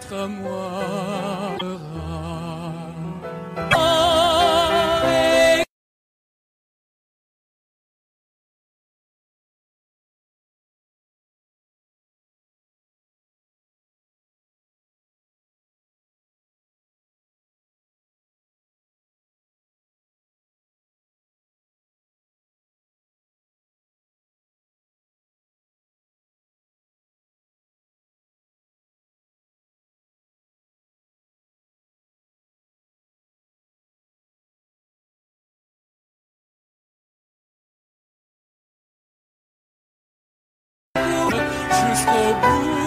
Contre moi. just a breeze.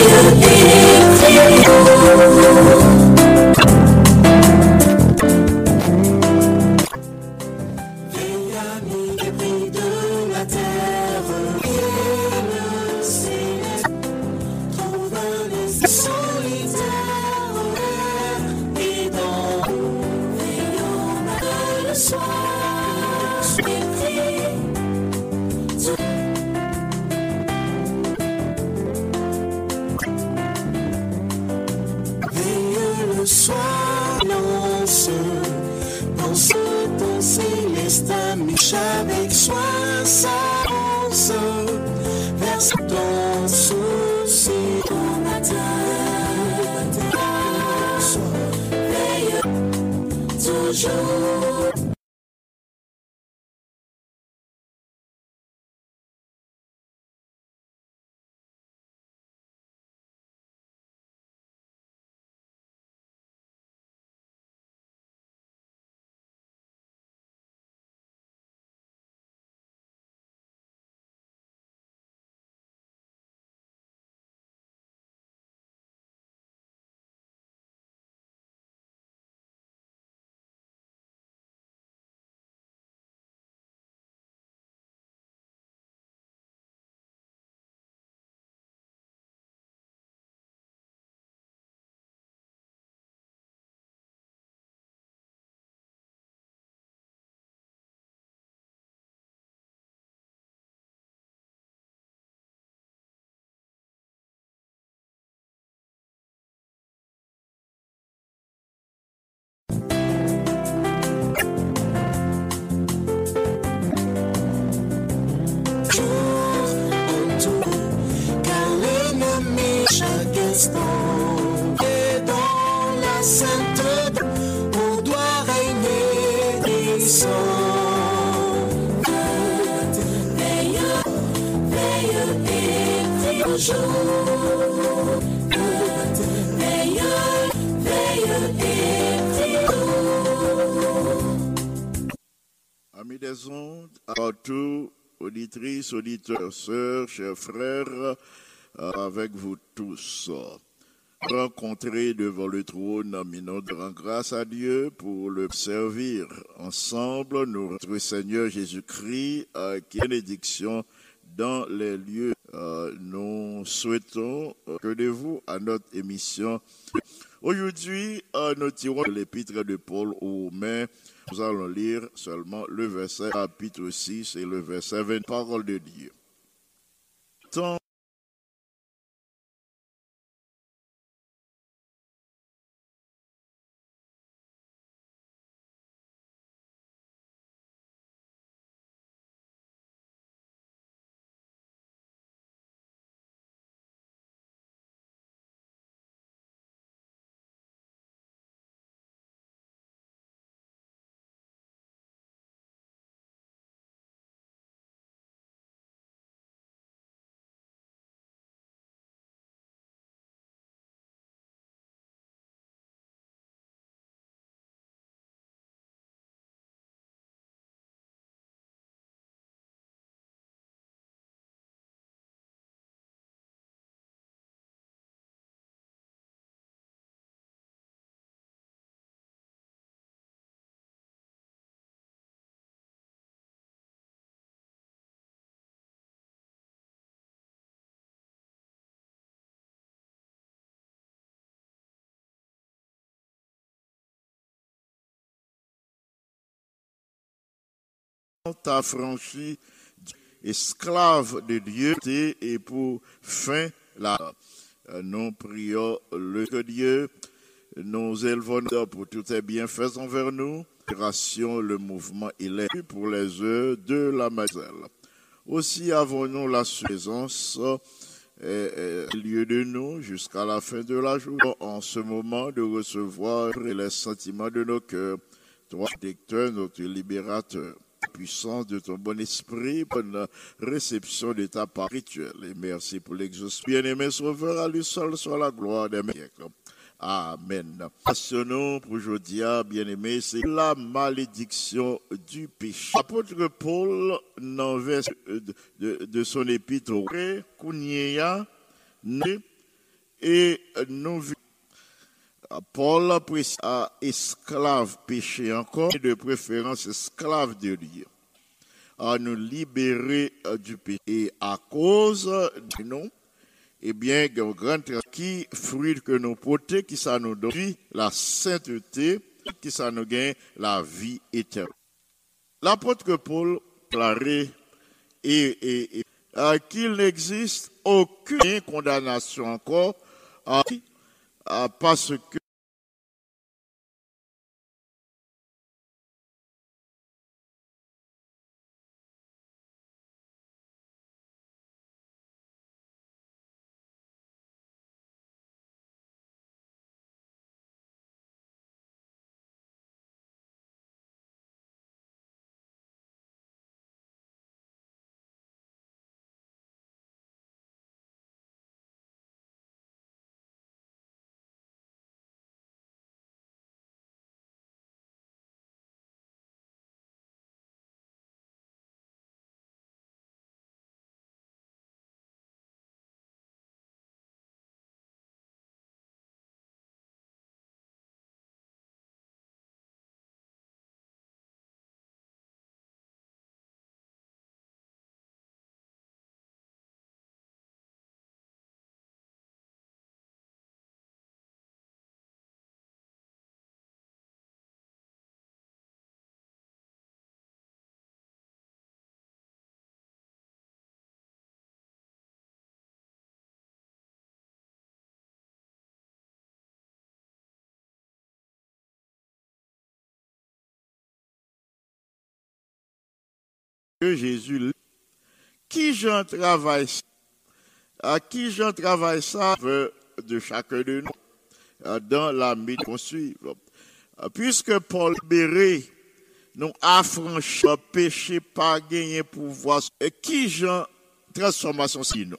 beauty. Auditrices, auditeurs, sœurs, chers frères, avec vous tous. Rencontrer devant le trône, nous rendons grâce à Dieu pour le servir ensemble, notre Seigneur Jésus-Christ, qui est bénédiction dans les lieux. Euh, nous souhaitons que de vous à notre émission. Aujourd'hui, euh, nous tirons l'épître de Paul aux Romains. Nous allons lire seulement le verset chapitre 6 et le verset 20, parole de Dieu. T'a franchi esclave de Dieu et pour fin la Euh, nous prions le Dieu nous élevons pour tous tes bienfaits envers nous le mouvement il est pour les œuvres de la Mazelle. Aussi avons-nous la présence euh, au lieu de nous jusqu'à la fin de la journée en ce moment de recevoir les sentiments de nos cœurs. Toi, protecteur, notre libérateur, puissance de ton bon esprit, bonne réception de ta part rituelle. Et merci pour l'exaucement. Bien-aimé Sauveur, à lui seul soit la gloire des siècles. Amen. Passionnons pour aujourd'hui, bien-aimé, c'est la malédiction du péché. Apôtre Paul, dans le vers de, de- de son épître, et nous Paul précise à esclave péché encore, et de préférence esclave de Dieu, à nous libérer euh, du péché. Et à cause de nous, eh bien, grand qui fruit que nous portons, qui ça nous donne la sainteté, qui ça nous gagne la vie éternelle. L'apôtre Paul déclarait et, euh, qu'il n'existe aucune condamnation encore euh, parce que que Jésus, qui j'en travaille, à qui j'en travaille ça, de chacun de nous euh, dans la mise qu'on suit. Euh, Puisque Paul Béré nous affranchi le péché pas gagné pouvoir et qui Jean transformation si nous.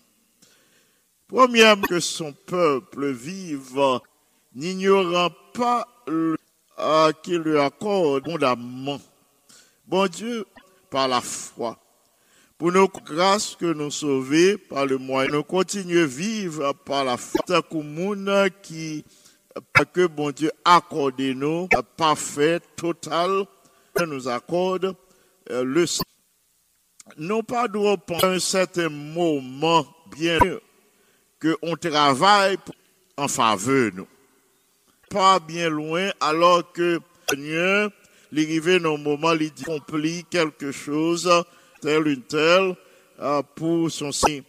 Premièrement, que son peuple vive n'ignorant pas le, euh, qu'il lui accorde abondamment. Bon Dieu, par la foi, pour nos grâces que nous sauver par le moyen, nous continuons à vivre par la foi. Monde qui, que bon Dieu accorde nous, parfait, total, nous accorde euh, le non pas de penser un certain moment bien que on travaille en faveur de nous. Pas bien loin, alors que Seigneur, il arrivé dans un moment, il accomplit quelque chose, tel une telle, euh, pour son signe.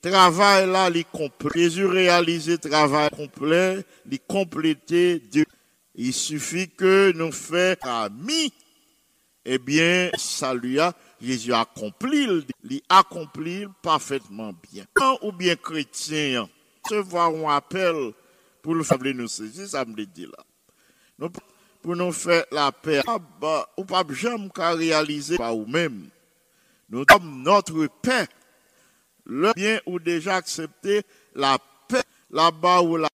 Travail là, il complet. Jésus réalisé travail complet, il Dieu. Il suffit que nous fassions amis eh bien, ça lui a, Jésus accompli, il accompli parfaitement bien. Ou bien chrétien, se voir un appel pour le faire nous saisir, ça me le dit là. Pour nous faire la paix, ah, bah, ou pas jamais réaliser par. Nous sommes notre paix. Le bien ou déjà accepté la paix là-bas où la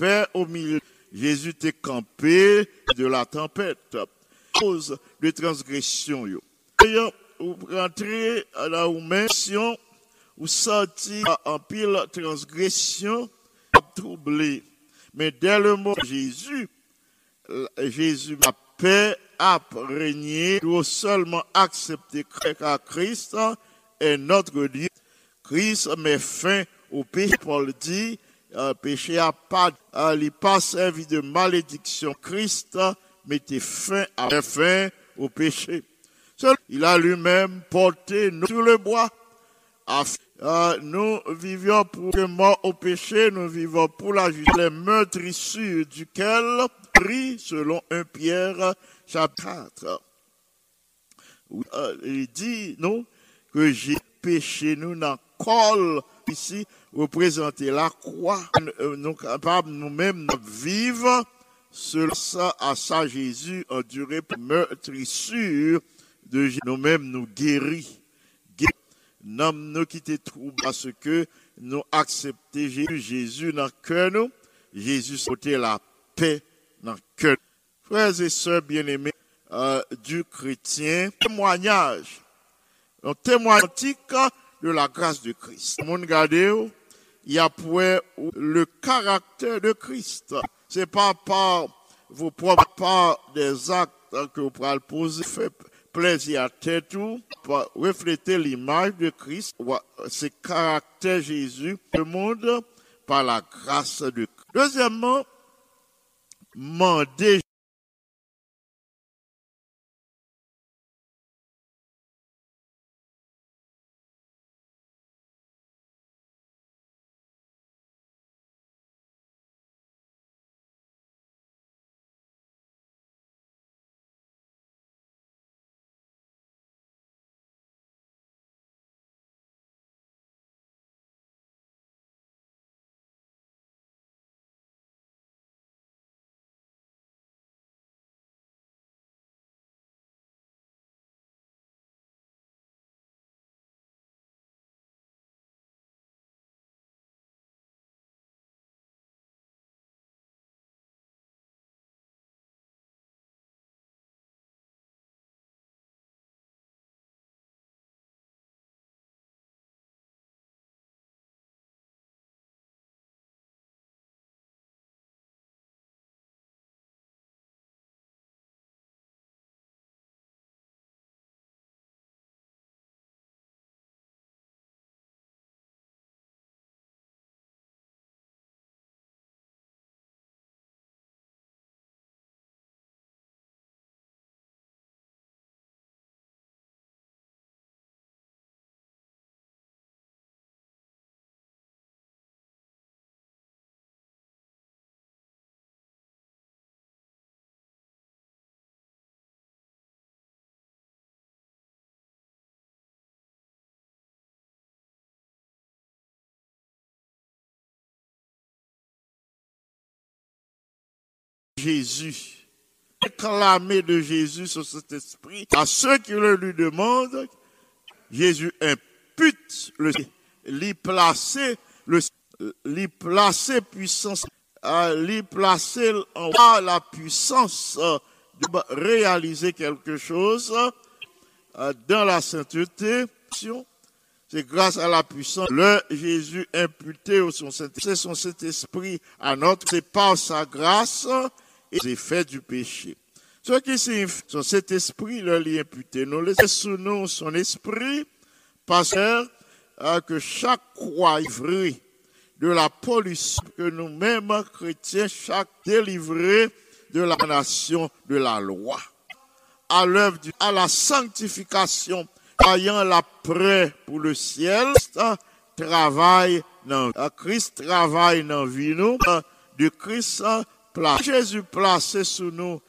paix au milieu. Jésus t'est campé de la tempête. Cause de transgression, yo. Vous rentrez à la mission, vous sortez en pile transgression, troublé. Mais dès le mot Jésus, Jésus, la paix a régné, nous seulement accepter que Christ est notre Dieu. Christ met fin au péché. Paul dit, péché a pas, euh, il pas servi de malédiction. Christ mettait fin à fin au péché. Il a lui-même porté nous sur le bois. Euh, nous vivions pour le mort au péché, nous vivons pour la justice. Les meurtrissures duquel pris selon 1 Pierre chapitre 4. Oui, euh, il dit, que j'ai péché, nous n'en colle ici, représenter la croix. Euh, Nous capables nous-mêmes de vivre selon ça à ça Jésus enduré pour meurtrissure de Jésus. Nous-mêmes nous guéris. Guéris. Nous nous qui te trouble parce que nous acceptons Jésus, Jésus dans le cœur nous. Jésus sauter la paix dans le cœur. Frères et sœurs bien-aimés euh, du chrétien, témoignage un témoignage de la grâce de Christ. Il y a pour le caractère de Christ. C'est pas par vos propres, par des actes que vous pourrez le poser, fait plaisir à tête ou, pour refléter l'image de Christ, c'est caractère Jésus, le monde par la grâce de Christ. Deuxièmement, mandez Jésus. Réclamer de Jésus sur cet esprit à ceux qui le lui demandent. Jésus impute le l'y placer le l'y placer puissance l'y placer en bas la puissance de réaliser quelque chose dans la sainteté. C'est grâce à la puissance, le Jésus imputé au son Saint-Esprit, son Saint-Esprit à notre, c'est par sa grâce et les effets du péché. Ce qui signifie, son Saint-Esprit, le lit imputé, nous laissons sous nous son esprit, parce que, que chaque croix vrai de la pollution que nous-mêmes, chrétiens, chaque délivré de la nation de la loi. À l'œuvre à la sanctification, ayant la prêt pour le ciel, dans, Christ travaille dans vie nous, de Christ Jésus placé sous nous.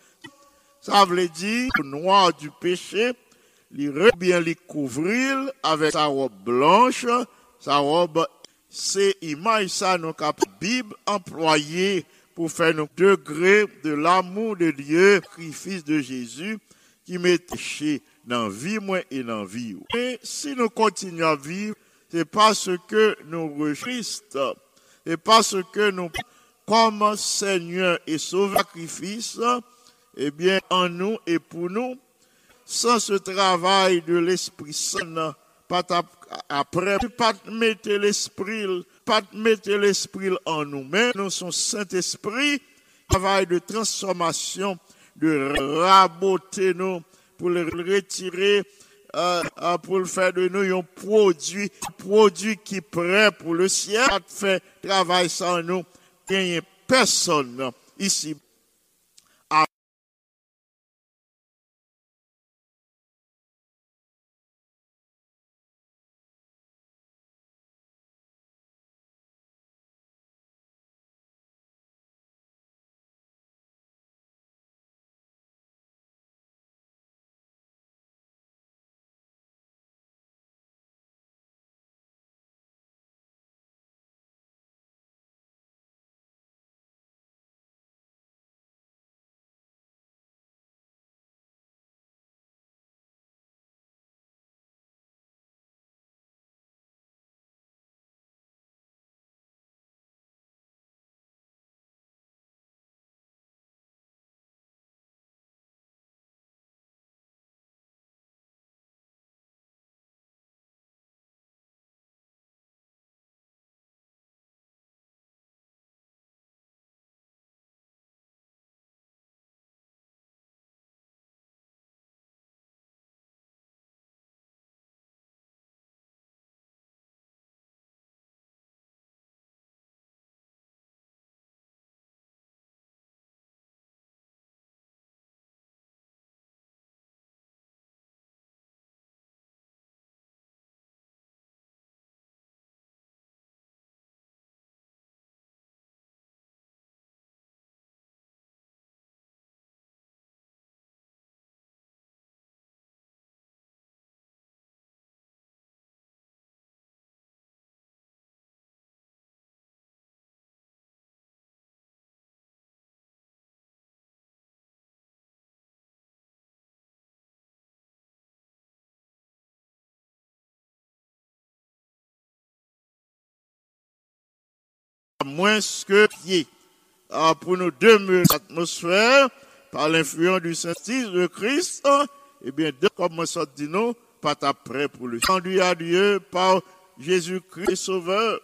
Ça veut dire, le noir du péché, il bien les couvrir avec sa robe blanche, sa robe c'est image ça nous cap Bible employée pour faire nos degrés de l'amour de Dieu, sacrifice de Jésus qui met chez dans vie moi et dans vie. Et si nous continuons à vivre, c'est parce que nous Christ, c'est parce que nous comme Seigneur et sacrifice, eh bien en nous et pour nous, sans ce travail de l'Esprit Saint, pas après, pas mettre l'esprit, pas mettre l'esprit en nous-mêmes, nous sommes Saint-Esprit, travail de transformation, de raboter nous, pour le retirer, euh, euh, pour le faire de nous un produit, produit qui est prêt pour le ciel, fait travail sans nous, n'y personne ici moins que pied. Ah, pour nous demeurer l'atmosphère par l'influence du Saint-Esprit de Christ, eh bien, de comme ça dit nous, pas prêt pour le rendu à Dieu par Jésus-Christ Sauveur,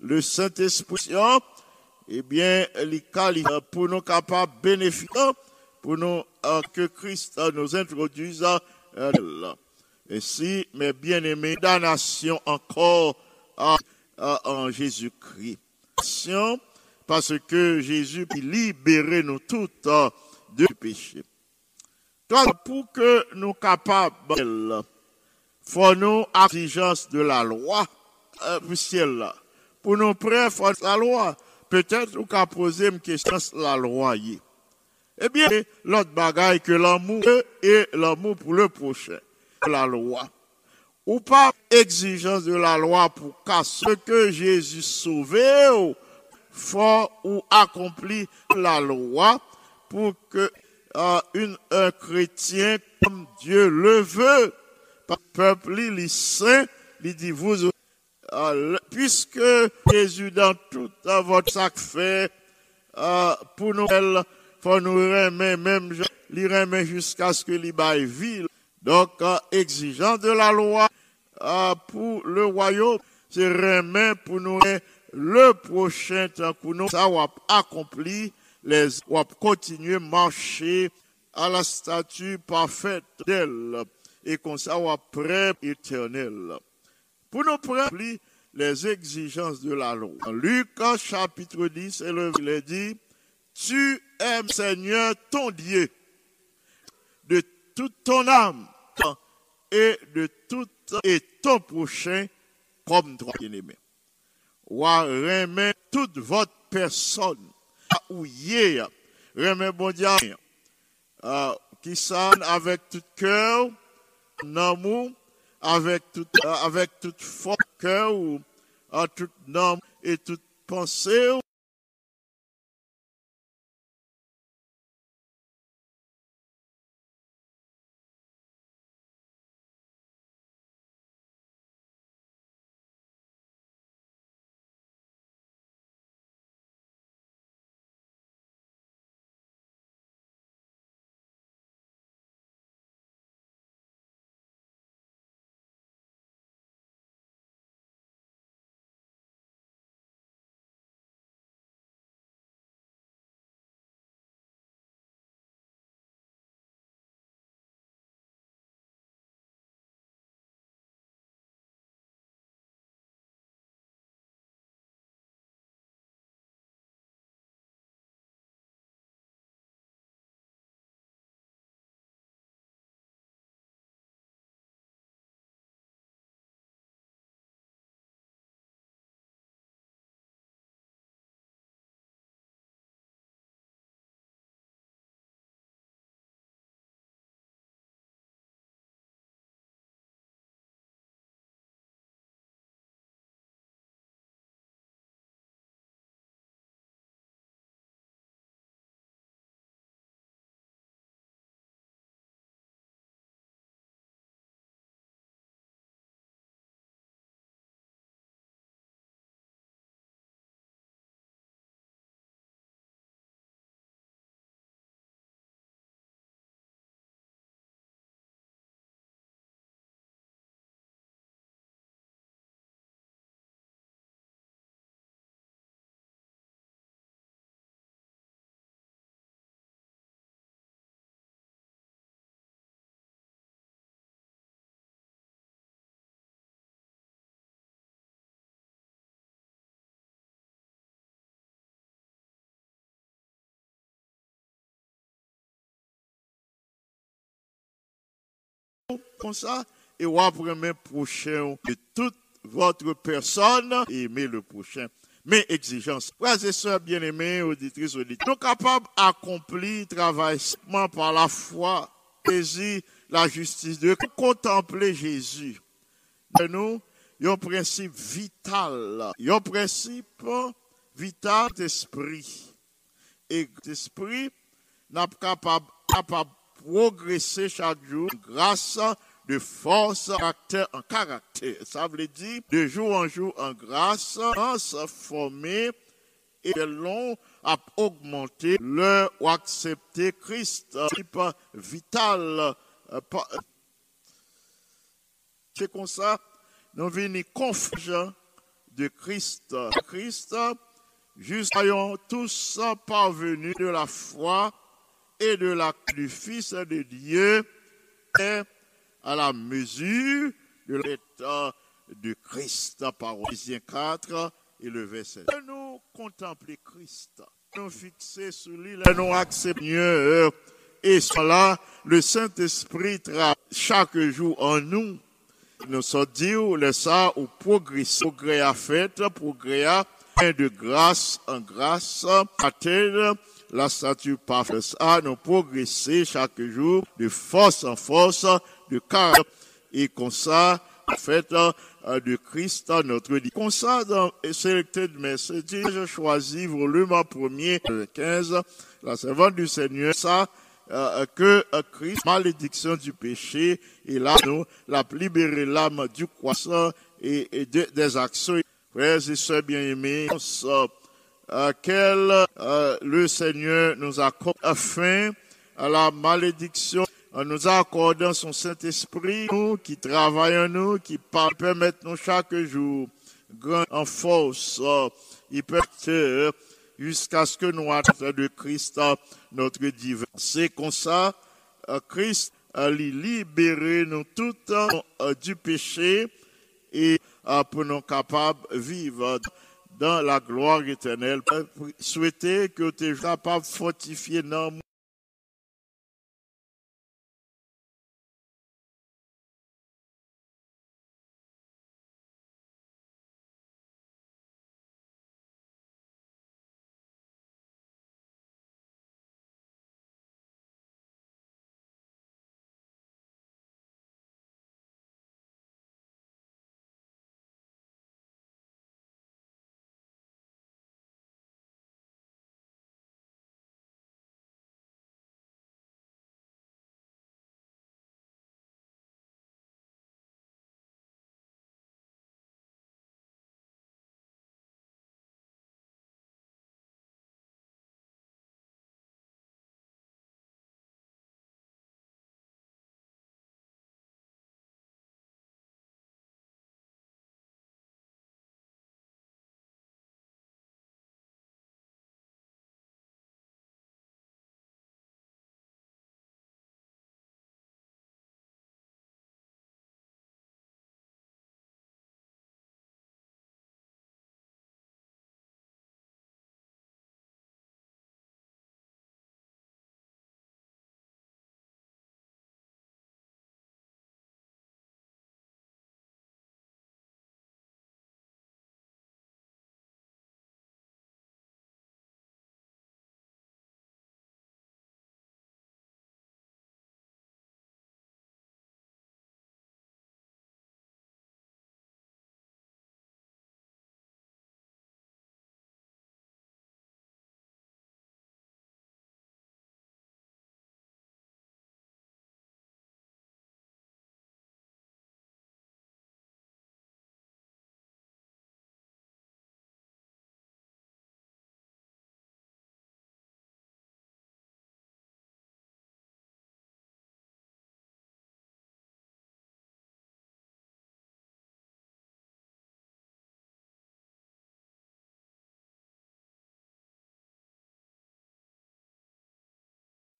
le Saint-Esprit, eh bien, les pour nous capables bénéficier, pour nous, euh, que Christ nous introduise euh. Et si, mes bien-aimés, damnation encore euh, en Jésus-Christ parce que Jésus peut libérer nous toutes de péché. pour que nous capables, faut nous exigence de la loi, euh. Pour nous prêts, faut la loi. Peut-être nous qu'à poser une question la loi Eh bien, l'autre bagaille que l'amour et l'amour pour le prochain, la loi. Ou pas exigence de la loi pour qu'à ce que Jésus sauvé, faut ou accompli la loi pour que euh, un chrétien comme Dieu le veut, par le peuple, il est saint, il dit vous, euh, puisque Jésus dans tout votre sac fait, euh, pour nous, faut nous remettre même, il jusqu'à ce que l'il baille vie. Donc, euh, exigeant de la loi, euh, pour le royaume, c'est remet pour nous le prochain temps pour nous, ça va accompli, les, va continuer à marcher à la statue parfaite d'elle, et ça va prêt éternel. Pour nous prendre les exigences de la loi. En Luc chapitre 10, et le- il est dit, tu aimes Seigneur ton Dieu de toute ton âme et de tout et ton prochain comme toi bien-aimé. Ou remet toute votre personne ou hier remet bon Dieu euh, qui sonne avec tout cœur, amour, avec tout, euh, avec toute force cœur ou en toute âme et toute pensée. Comme ça, et on remet prochain de toute votre personne, et aimer le prochain. Mais exigence. Frères et sœurs bien-aimés, auditrices, auditeurs, nous capables d'accomplir travail seulement par la foi, Jésus, la justice de contempler Jésus. De nous, il y a un principe vital, il y a un principe vital d'esprit. Et l'esprit n'a pas capable, capable progresser chaque jour grâce de force caractère en caractère. Ça veut dire de jour en jour en grâce, en se former et l'on a augmenté le ou accepter Christ, type vital. euh, pas- C'est comme ça, nous venons confusion de Christ. Christ, soyons tous parvenus de la foi et de la du Fils de Dieu et à la mesure de l'état de Christ par Éphésiens 4 et le verset. Nous contempler Christ, nous fixer sur lui, nous accepter et cela, le Saint-Esprit travaille chaque jour en nous. Nous sommes dit, ça, au progrès, progrès à fait, progrès à de grâce en grâce, atteindre la statue parfaite. Ça, nous progresser chaque jour de force en force, de caractère, et comme ça, fait euh, de Christ notre Dieu. Comme ça, dans Selected Message, je choisis volume premier, le 15, la servante du Seigneur, ça, euh, que euh, Christ, malédiction du péché, et là, nous, l'a libéré l'âme du croissant et, et de- des actions. Frères et sœurs bien-aimés, euh, quel euh, le Seigneur nous accorde afin à la malédiction en nous accordant son Saint-Esprit, nous qui travaillons nous, qui permettent nous chaque jour grand en force, euh, il peut être jusqu'à ce que nous atteignons de Christ euh, notre divin. C'est comme ça, euh, Christ a libéré nous euh, du péché et euh, pour nous capables de vivre dans la gloire éternelle. Souhaiter que tu es capable de fortifier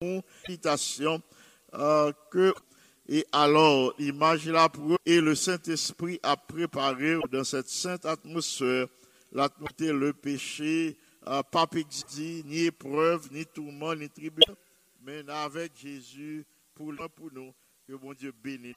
invitation euh, que et alors image là pour eux, et le Saint-Esprit a préparé dans cette sainte atmosphère l'atmosphère le péché euh, pas exil, ni épreuve ni tourment ni tribunal mais avec Jésus pour, pour nous. Que bon Dieu bénisse.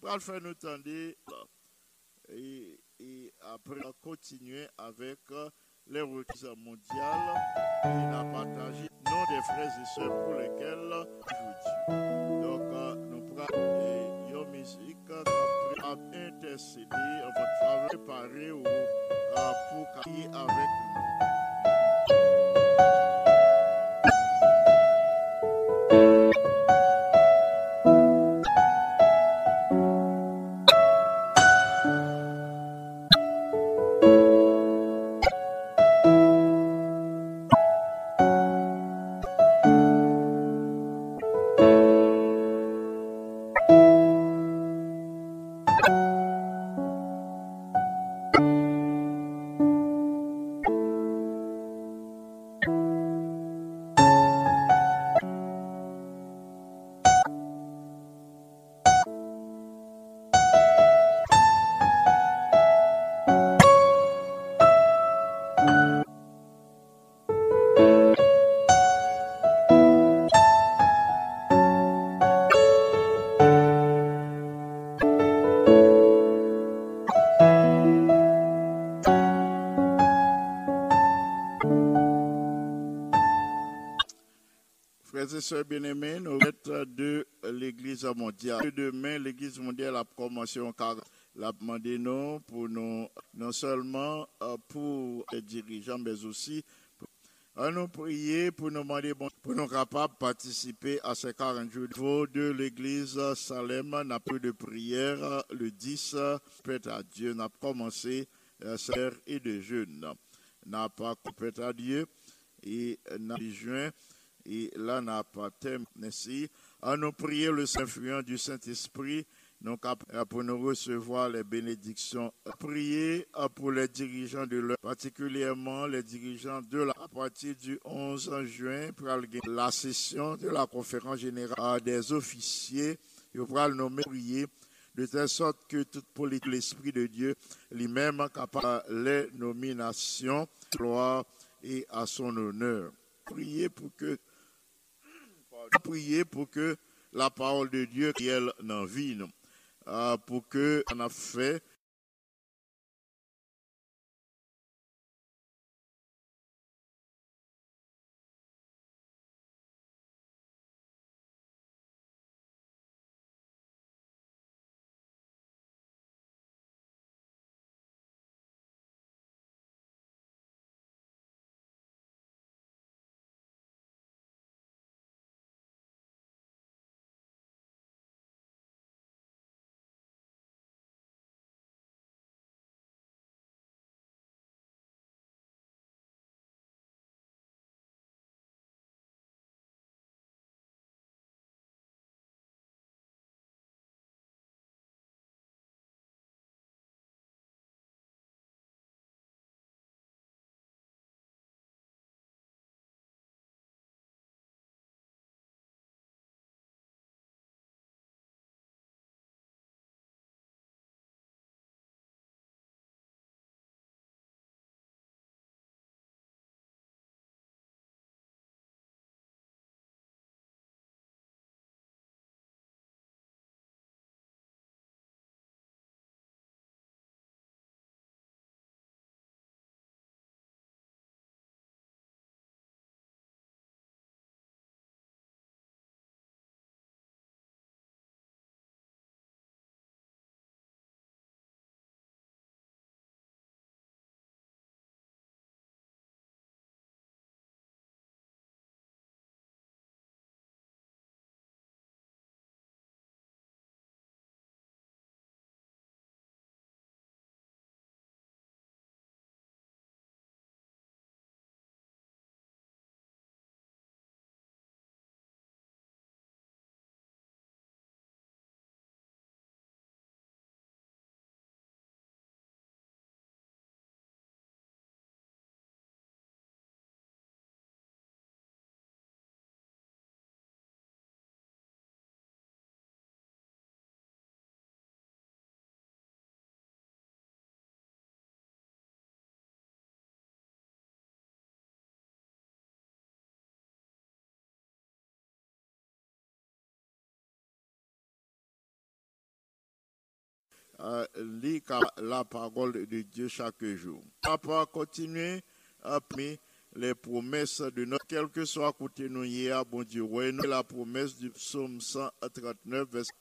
Va le faire nous tendre et, et après continuer avec euh, les requises mondiales qu'il a partagé nom des frères et sœurs pour lesquels aujourd'hui. Donc, euh, nous prenons une musique qui a intercédé en votre faveur, préparé euh, pour crier avec nous. Sœurs bien-aimés, nous sommes de l'Église mondiale. Demain, l'Église mondiale a commencé en l'a demandé non pour nous, non seulement euh, pour les dirigeants, mais aussi à nous prier pour nous demander bon, pour nous capables de participer à ces 40 jours. Au de l'église Salem, on a peu de prière le 10, peut à Dieu, on a commencé euh, serre et de jeûne. N'a pas coupé à Dieu et n'a juin et là n'a pas thème ainsi. À nous prier le Saint-Fluent du Saint-Esprit donc, pour nous recevoir les bénédictions, prier pour les dirigeants de l'œuvre, particulièrement les dirigeants de la, à partir du 11 juin, pour la session de la conférence générale des officiers, il va le nommer prier de telle sorte que toute politique, l'Esprit de Dieu, lui-même, capable les nominations, gloire et à son honneur. Prier pour que, prier pour que la parole de Dieu, n'en vie, non euh, pour que on a fait euh, lit la parole de Dieu chaque jour. Papa, continuer à prier les promesses de notre, quel que soit côté nous hier, bon Dieu, ouais, nous, la promesse du psaume 139, verset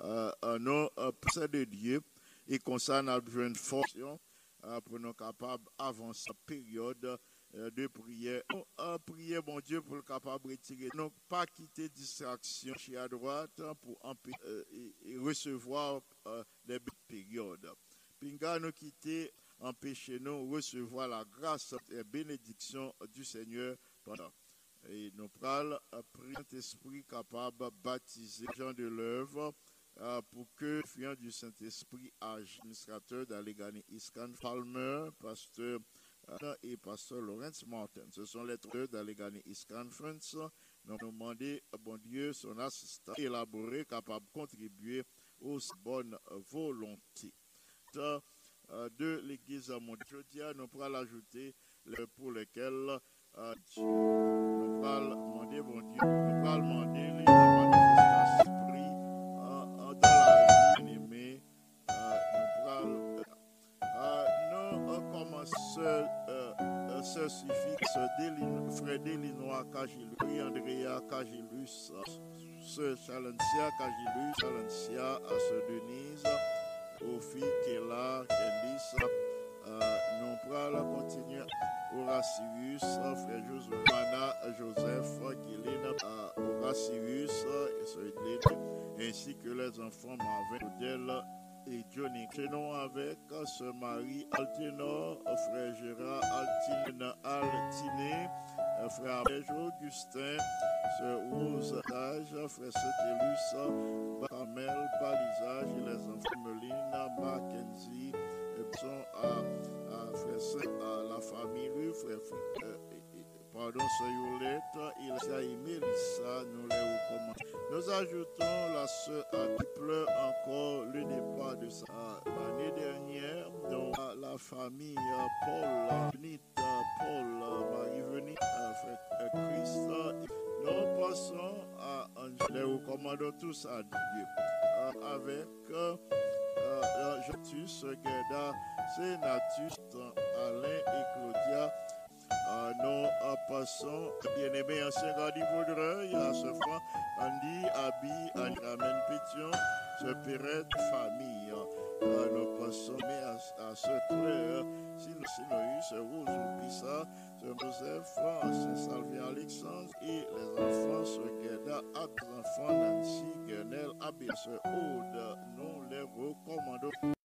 euh, euh, de Dieu, et nous avons une force euh, pour nous capables d'avancer période de prière. On prier, bon Dieu, pour le capable de retirer. Donc, pas quitter distraction chez à droite pour euh, et, recevoir euh, les périodes. Pinga nous quitter, empêcher nous recevoir la grâce et bénédiction du Seigneur pendant. Et nous prenons prier Saint-Esprit capable de baptiser les gens de l'œuvre euh, pour que le du Saint-Esprit, administrateur d'Allegany Iscan Palmer, pasteur et pasteur Lawrence Martin. Ce sont les trois d'Allegany East Conference. Nous avons demandé, bon Dieu, son assistant élaboré, capable de contribuer aux bonnes volontés. Euh, de l'Église mondiale, nous pourrons l'ajouter pour lesquels euh, nous pourrons demander, bon Dieu, nous pourrons demander les manifestations d'esprit euh, dans la vie aimée. nous pourrons, nous commençons ce suffixe Frère Delinois Cagilus, Andrea Cagilus, ce Chalencia Cagilus, Chalencia à ce Denise, Ofi, Kela, Kendis, euh, nous pourrons continuer Horacirius, frère Josué, Mana, Joseph, Guylaine, euh, Soïdlene, ainsi que les enfants Marvin, Odell et Johnny. Tenons avec ce mari Alténor, frère Gérard Altine, Altiné, frère Augustin, sœur Rose Dage, frère Saint-Élus, Baramel, Balisage, et les enfants Melina, Mackenzie, et à, à frère Saint, à la famille, frère, et- pardon, sœur Yolette, il a aimé Lisa, nous les recommandons. Nous ajoutons la sœur qui pleure encore le départ de sa l'année dernière. La famille Paul, euh, Paul, euh, Marie-Venue, euh, Christ. Nous passons à. Les recommandons tous à Dieu. Euh, avec euh, Jetus, Gerda, Sénatus, Alain et Claudia. Euh, nous euh, passons, bien-aimé ancien gardien Vaudreuil, à ce franc, Andy, Abi, Ramène Pétion, ce Perrette, famille. Euh, nous passons mais à, à ce Claire, Sinoïs, Rose, Pissa, ce Joseph, Saint-Salvien Alexandre et les enfants, ce Gerda, Ab, les enfants Nancy, Guernel, Abel, ce Aude, nous les recommandons.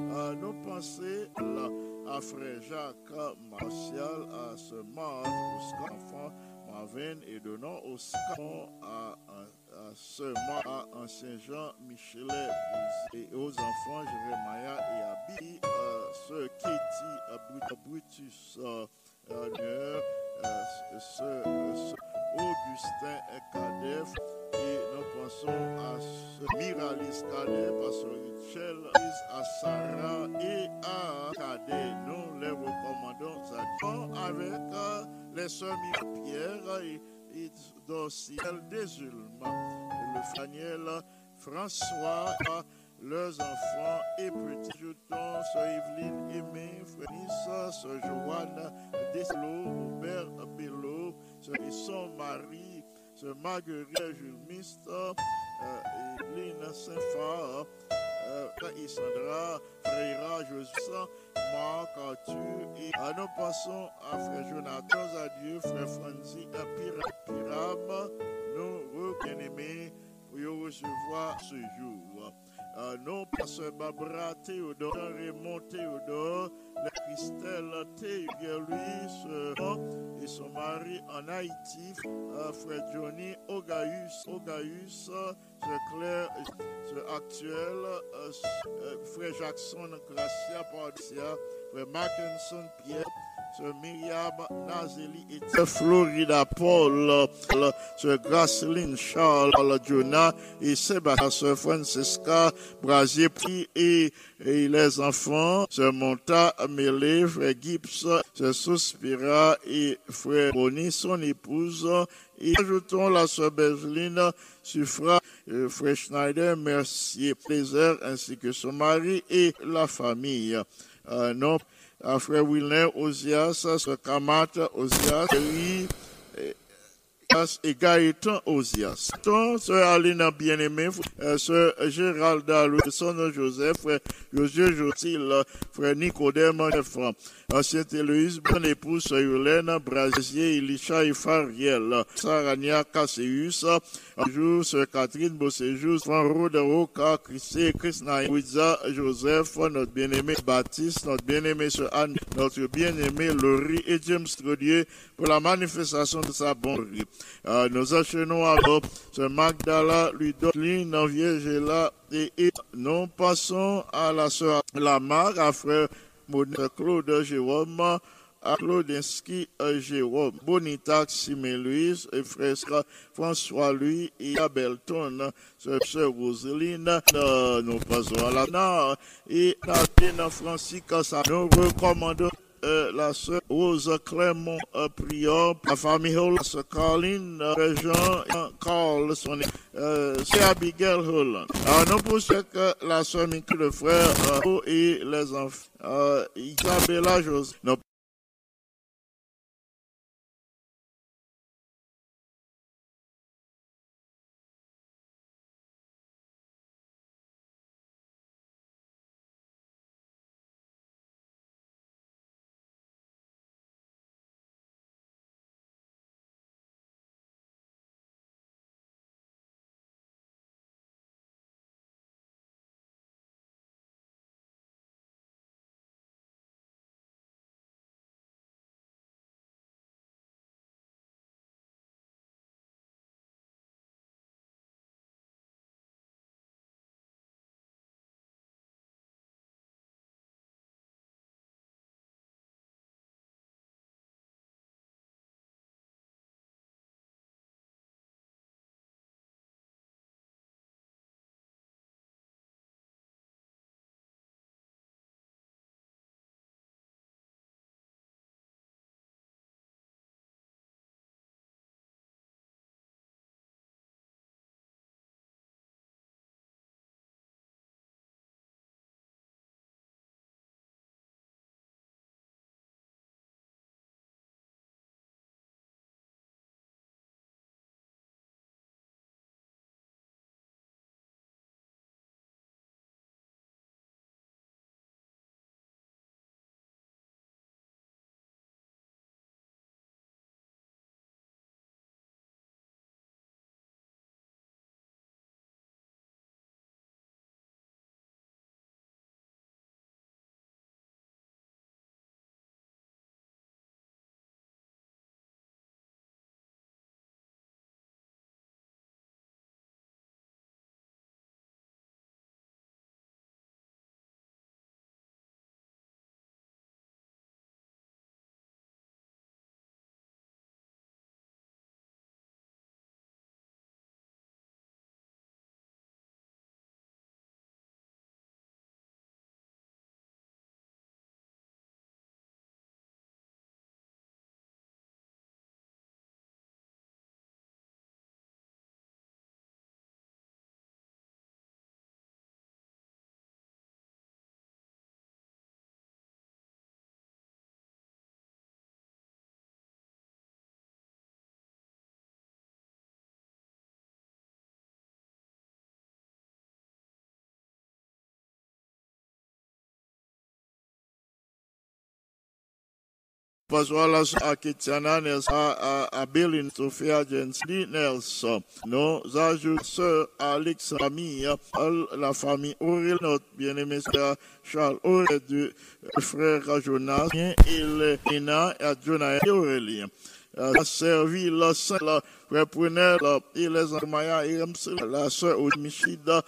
Euh, nous pensons là, à frère Jacques Martial, à ce martre, au enfant Marvin, et donnons scamon à, à, ce martre, à ancien Jean Michelet, et aux enfants Jérémia et Abi, euh, ce Kitty Brut- Brutus, euh, euh, ce, Augustin Kadef, et pensons à ce Miralis Cadet, Pasteur Richel, à Sarah et à Cadet. Nous les recommandons à avec euh, les sœurs Pierre et, et Dociel Désulma, le Faniel François, leurs enfants et petits jetons, Sœur Evelyne Aimé, Nissa, Sœur Joanne Deslo, Robert Bello, et son mari, Marguerite Jules Mist, euh, Evelyne Saint-Phare, euh, Isandra, Frère Joseph, Marc, Arthur, et ah, nous passons à Frère Jonathan Zadieu, Frère Franzi Pira- Piram, nous bien-aimés, pour recevoir ce jour. Euh, non, Pasteur Barbara Théodore, Raymond Théodore, la Christelle Théodore, lui, ce- et son mari en Haïti, euh, frère Johnny Ogaïus, Ogaïus, Claire, ce actuel, euh, euh, frère Jackson Gracia Pardia, frère Mackinson Pierre, ce Myriam Nazeli et Florida Paul, ce Graceline Charles Jonah et Sébastien, ce Francisca Brasier et, et les enfants, ce Monta Mélé, frère Gibbs, ce Suspira et frère Bonnie, son épouse, et ajoutons la sœur Bergeline, Suffra, frère Schneider, Mercier, Plaisir, ainsi que son mari et la famille. Euh, non, à frère Wilner Ozias, sœur Kamat Ozias, oui, et Gaëtan Ozias. Sœur Aline bien-aimée, sœur Géralda Louison Joseph, frère Josué Jotil, frère Nicodème, frère ancien Héloïse, bonne épouse, Yolène, Brasier, Elisha et Fariel, Sarania Casseus, jour, sœur Catherine Bosséjour, frère Rode Roca, Christé, Christna, Wiza, Joseph, notre bien-aimé Baptiste, notre bien-aimé sœur Anne, notre bien-aimé Laurie et James Trodier, pour la manifestation de sa bonté. Euh, nous enchaînons alors. Ce Magdala, Ludoline, Vierge est là, et, et nous passons à la sœur Lamar, à frère Claude Jérôme, Claudinski Jérôme, Bonitax Simé-Louise, et frère François-Louis et Abelton, sœur Roseline, euh, nous passons à la et Nathan Francis Cassa, nous recommandons euh, la sœur Rose Clément euh, Prior, la famille sœur Caroline, euh, Jean, euh, Carl, son euh, c'est Abigail Holland. Alors, nous pensons que la sœur Mickey, le frère, euh, et les enfants, euh, Isabella José, la à Ketiana Nelson, à, à, à Bélin, Sophia Jensley Nelson. Nous ajoutons Alex famille, la famille Aurel, notre bien-aimé Charles Aurel, du frère Jonas, et et Jonah et. La sœur Ville, la frère Prunel, et les Maya et la sœur Michida,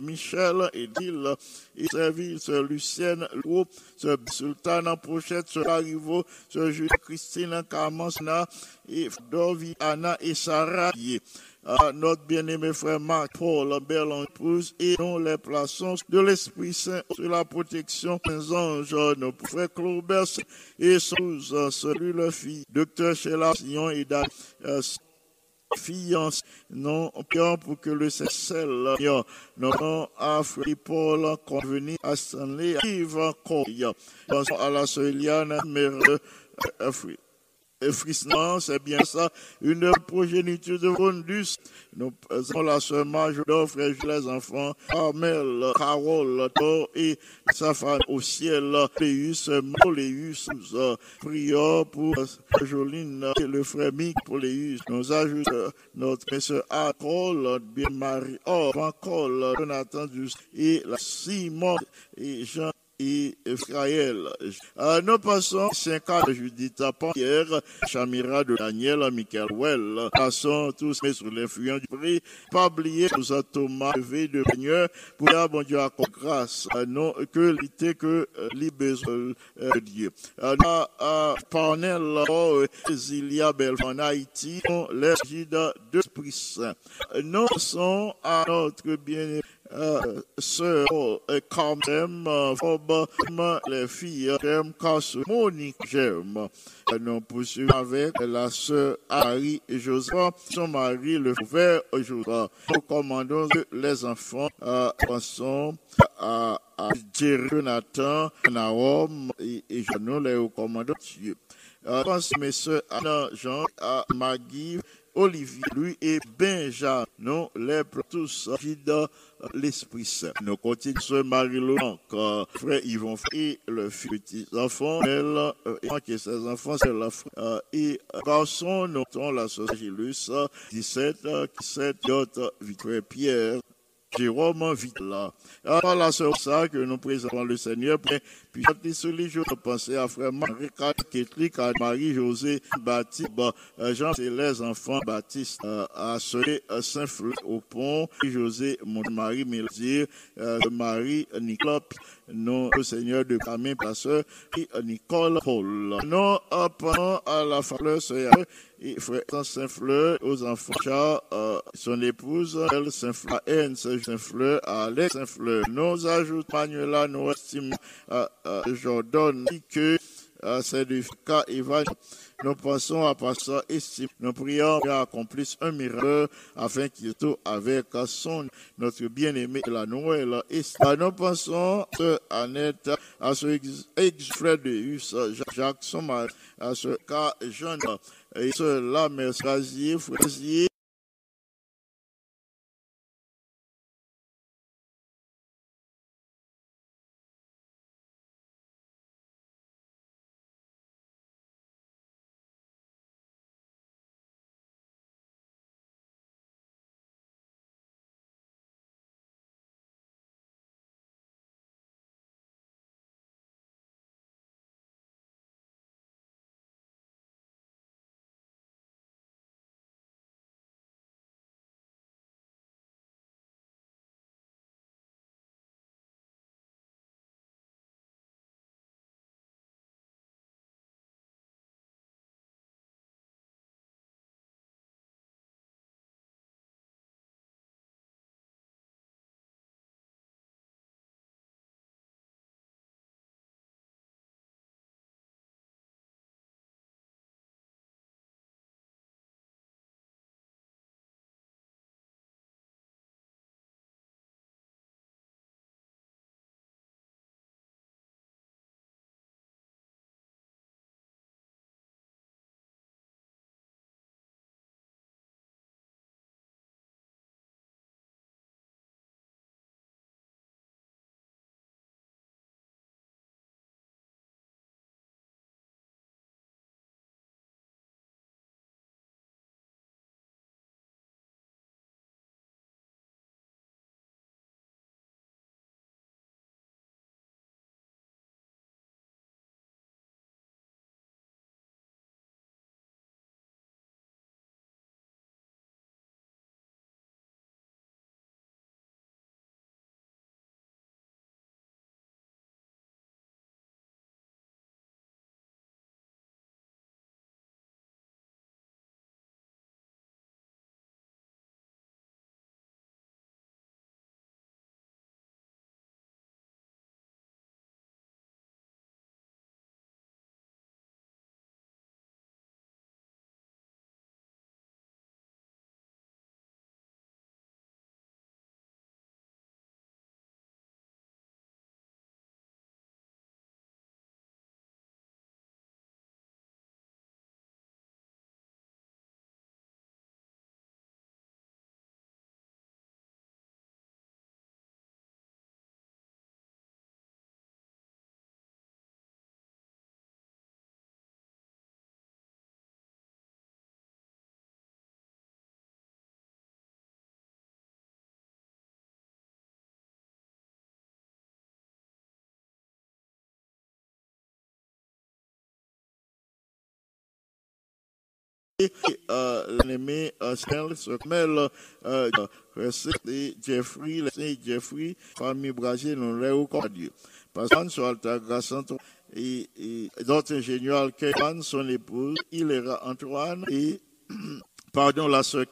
Michel et Dil, et servir sœur Lucienne, Lou, sœur Sultana Prochette, sœur Arrivo, sœur Julie Christine Carmansna, et Dovi, Anna et Sarah. À notre bien-aimé frère Marc Paul, belle épouse, et nous les plaçons de l'Esprit Saint sur la protection des anges, nos frères Clobert et Sous, celui le fille, docteur Sheila Sion et Dan, fiance, non, pour que le sel, non, à Frère Paul, convenu à Stanley, Yves à la Soliane, mère, Frissement, c'est bien ça, une progéniture de Rondus. Nous avons la sœur Major, frère les enfants, Carmel, Carole, et sa femme au ciel, Léus, Moléus, prions pour Joline et le frère Mick pour Léus. Nous ajoutons notre sœur Acol, bien Marie, Or, Col, Jonathan, et la Simon et Jean et Israël. Euh, nous passons 5 ans de Judith Pierre, Chamira de Daniel, Michael Well. Passons tous mais sur l'influence du prix. Pas oublier nous Thomas levé de Seigneur pour la bon Dieu accorde grâce. Euh, non que l'ité que euh, les besoins de Dieu. Euh, euh, Parnell, oh, Zilia en Haïti, les guides de Saint. Nous sommes à notre bien euh, sœur euh, quand même, euh, les filles, j'aime casse Monique, j'aime. Nous poursuivons avec la sœur Harry et Joseph, son mari, le frère Joseph. Nous commandons les enfants, euh, pensons à, à Jonathan, Naom et, et nous les recommandons Dieu. Euh, pense mes sœurs Anna, Jean, à Maggie, Olivier, lui et Benjamin, nous les tous guide l'Esprit Saint. Nous continuons ce Marie-Laurent, frère Yvon et le petit enfant, elle, et ses enfants, c'est la frère, et garçon, notons la Socialus, 17, 17, Yot, Victor Pierre, Jérôme vite là. Alors là, c'est ça que nous présentons le Seigneur. Puis, puis sur les jours, penser à frère Marie Ketlik, à Marie-José Baptiste, Jean, c'est les enfants Baptiste, à Saint-Fleur au pont, José, mon Marie Mélodie, Marie Nicolas, non, le Seigneur de Camille Passeur, et Nicole Paul. Non, pendant à la fleur, et frère Saint-Fleur aux enfants, Charles, euh, son épouse, elle Saint-Fleur, Anne Saint-Fleur, Alex Saint-Fleur. Nous ajoutons Manuela, nous estimons euh, euh, Jordan, que euh, c'est du cas Evan. Nous pensons à passer ici. Nous prions qu'il accomplisse un miracle afin qu'il soit avec son, notre bien-aimé la Noël. Et nous pensons à Annette, à ce ex-frère de Jacques, son mari, à ce cas jeune, et cela, mais Frazier, et euh, Snell, se mêle, c'est Jeffrey, c'est Jeffrey, famille Brasil, nous les recommandons. Parce que sur Alta Grâce et, et d'autres ingénieurs, Kevin, son épouse, il est Antoine et pardon, la sœur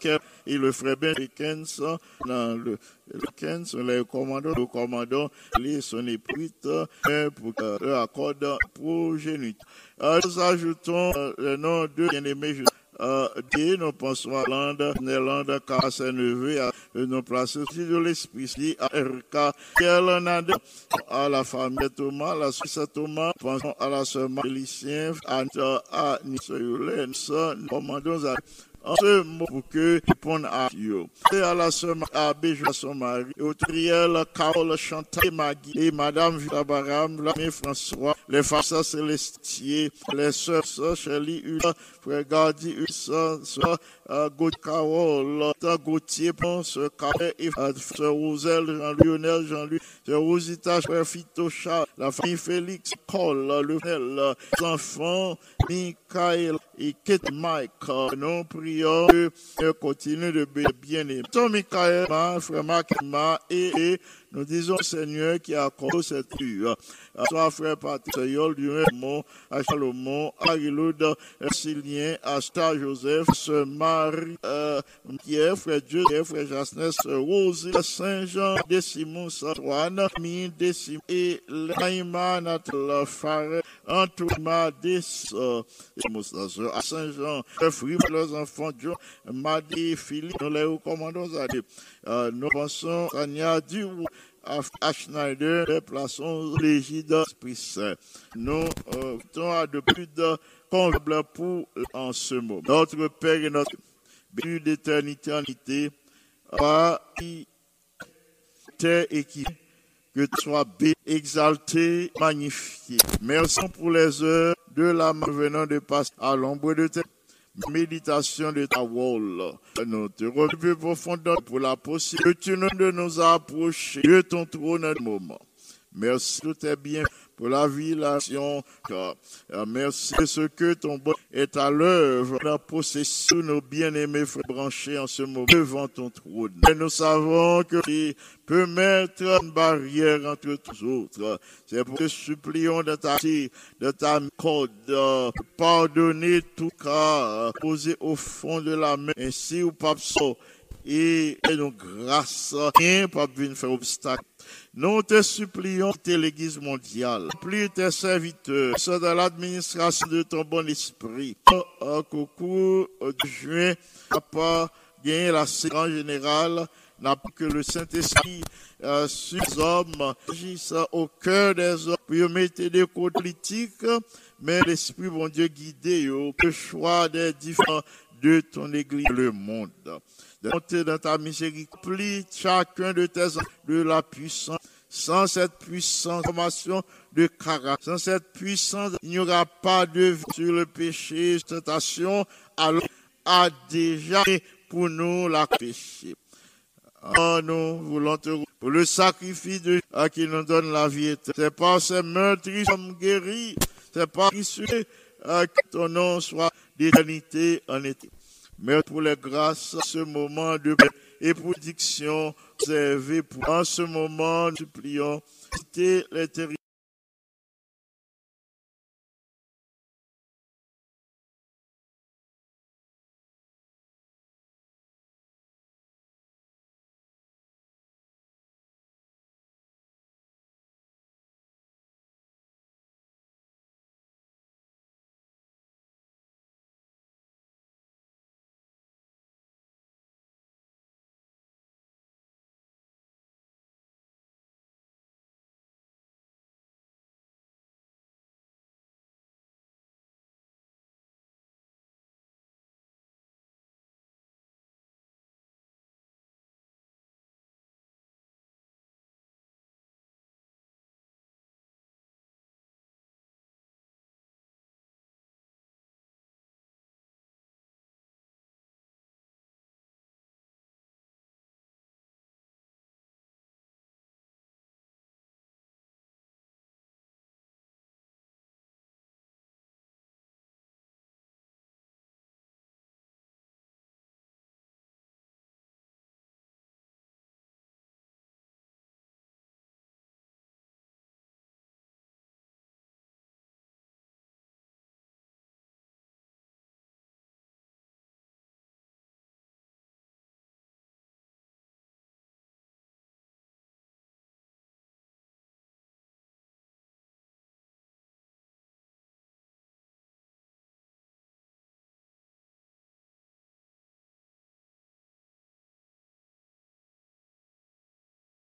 et le frère Ben Dickens, dans le, le Dickens, les commandants, le commandant, les son épouse, euh, pour leur accorde progéniture. Euh, nous ajoutons euh, le nom de bien-aimé euh, nous pensons à l'Inde, Nélande, car c'est neveu, à nous placer de l'esprit, à RK, Nade, à la famille Thomas, la Suisse Thomas, pensons à la sœur Félicien, à, à Nissoyoulen, nous commandons à en ce mot pour que répondent à Dieu. Et à la sœur Abbé, à son mari, et au triel, Carole, Chantal, Maggie, et Madame Vitabaram, l'ami François, les frères Célestiers, les sœurs, Shirley, Ulla, frère Gardi, Ulla, sœur euh, Carole, Gauthier, sœur Carole, et sœur Roselle, Jean-Lionel, Jean-Louis, sœur Rosita, frère Fito, Charles, la famille Félix, Paul, le les enfants, Michael et Kate Mike, nous prions que continue de bien aimer. Ton Michael, frère Marc, ma et, et nous disons Seigneur qui a accordé cette cure. À frère Patrick, Seigneur, du Raymond, à Salomon, à Giloud, à Silien, à Joseph, ce Marie, euh, Pierre, frère Dieu, frère Jasnes, Rose, Saint-Jean, Décimon, Antoine, Mine, Décimon, et Laïma, Nathalie, Faré, Antoine, Décimon, à Saint-Jean, Frère leurs enfants, John, Madi, Philippe, nous les recommandons à Dieu. Euh, nous pensons à Nia Durou, à Schneider, les plaçons l'égide Saint. Nous euh, à de plus de convenable pour en ce moment. Notre Père et notre béni d'éternité en terre et qui que tu sois exalté, magnifié. Merci pour les heures de la venant de passer à l'ombre de tes méditation de ta wall. Nous te remercions profondément pour la possibilité de nous approcher de ton trône à moment. Merci, tout est bien pour la vie, l'action. Merci de ce que ton bon est à l'œuvre, la possession nos bien-aimés branchés en ce moment devant ton trône. Et nous savons que tu peux mettre une barrière entre tous autres. C'est pour que supplions de ta, de ta code, pardonner tout cas posé au fond de la main, ainsi ou pas et, et nous grâce, rien pas venir faire obstacle nous te supplions, t'es l'église mondiale, plus tes serviteurs, soient dans l'administration de ton bon esprit. Au cours de juin, n'a pas gagné la séquence générale, n'a pas que le Saint-Esprit euh, sur les hommes, agisse au cœur des hommes, pour mettre des codes politiques, mais l'Esprit, mon Dieu, guidé le choix des différents de ton église, le monde. Monter dans ta miséricorde, plie chacun de tes de la puissance. Sans cette puissance, formation de caractère, sans cette puissance, il n'y aura pas de vie sur le péché, tentation, alors a déjà pour nous la péché. Oh, nous voulons te pour le sacrifice de à qui nous donne la vie. C'est pas ces meurtriers qui sommes guéris. C'est pas qui que ton nom soit d'éternité en été. Merci pour les grâces, ce moment de paix et pour diction pour en ce moment, nous supplions, quitter les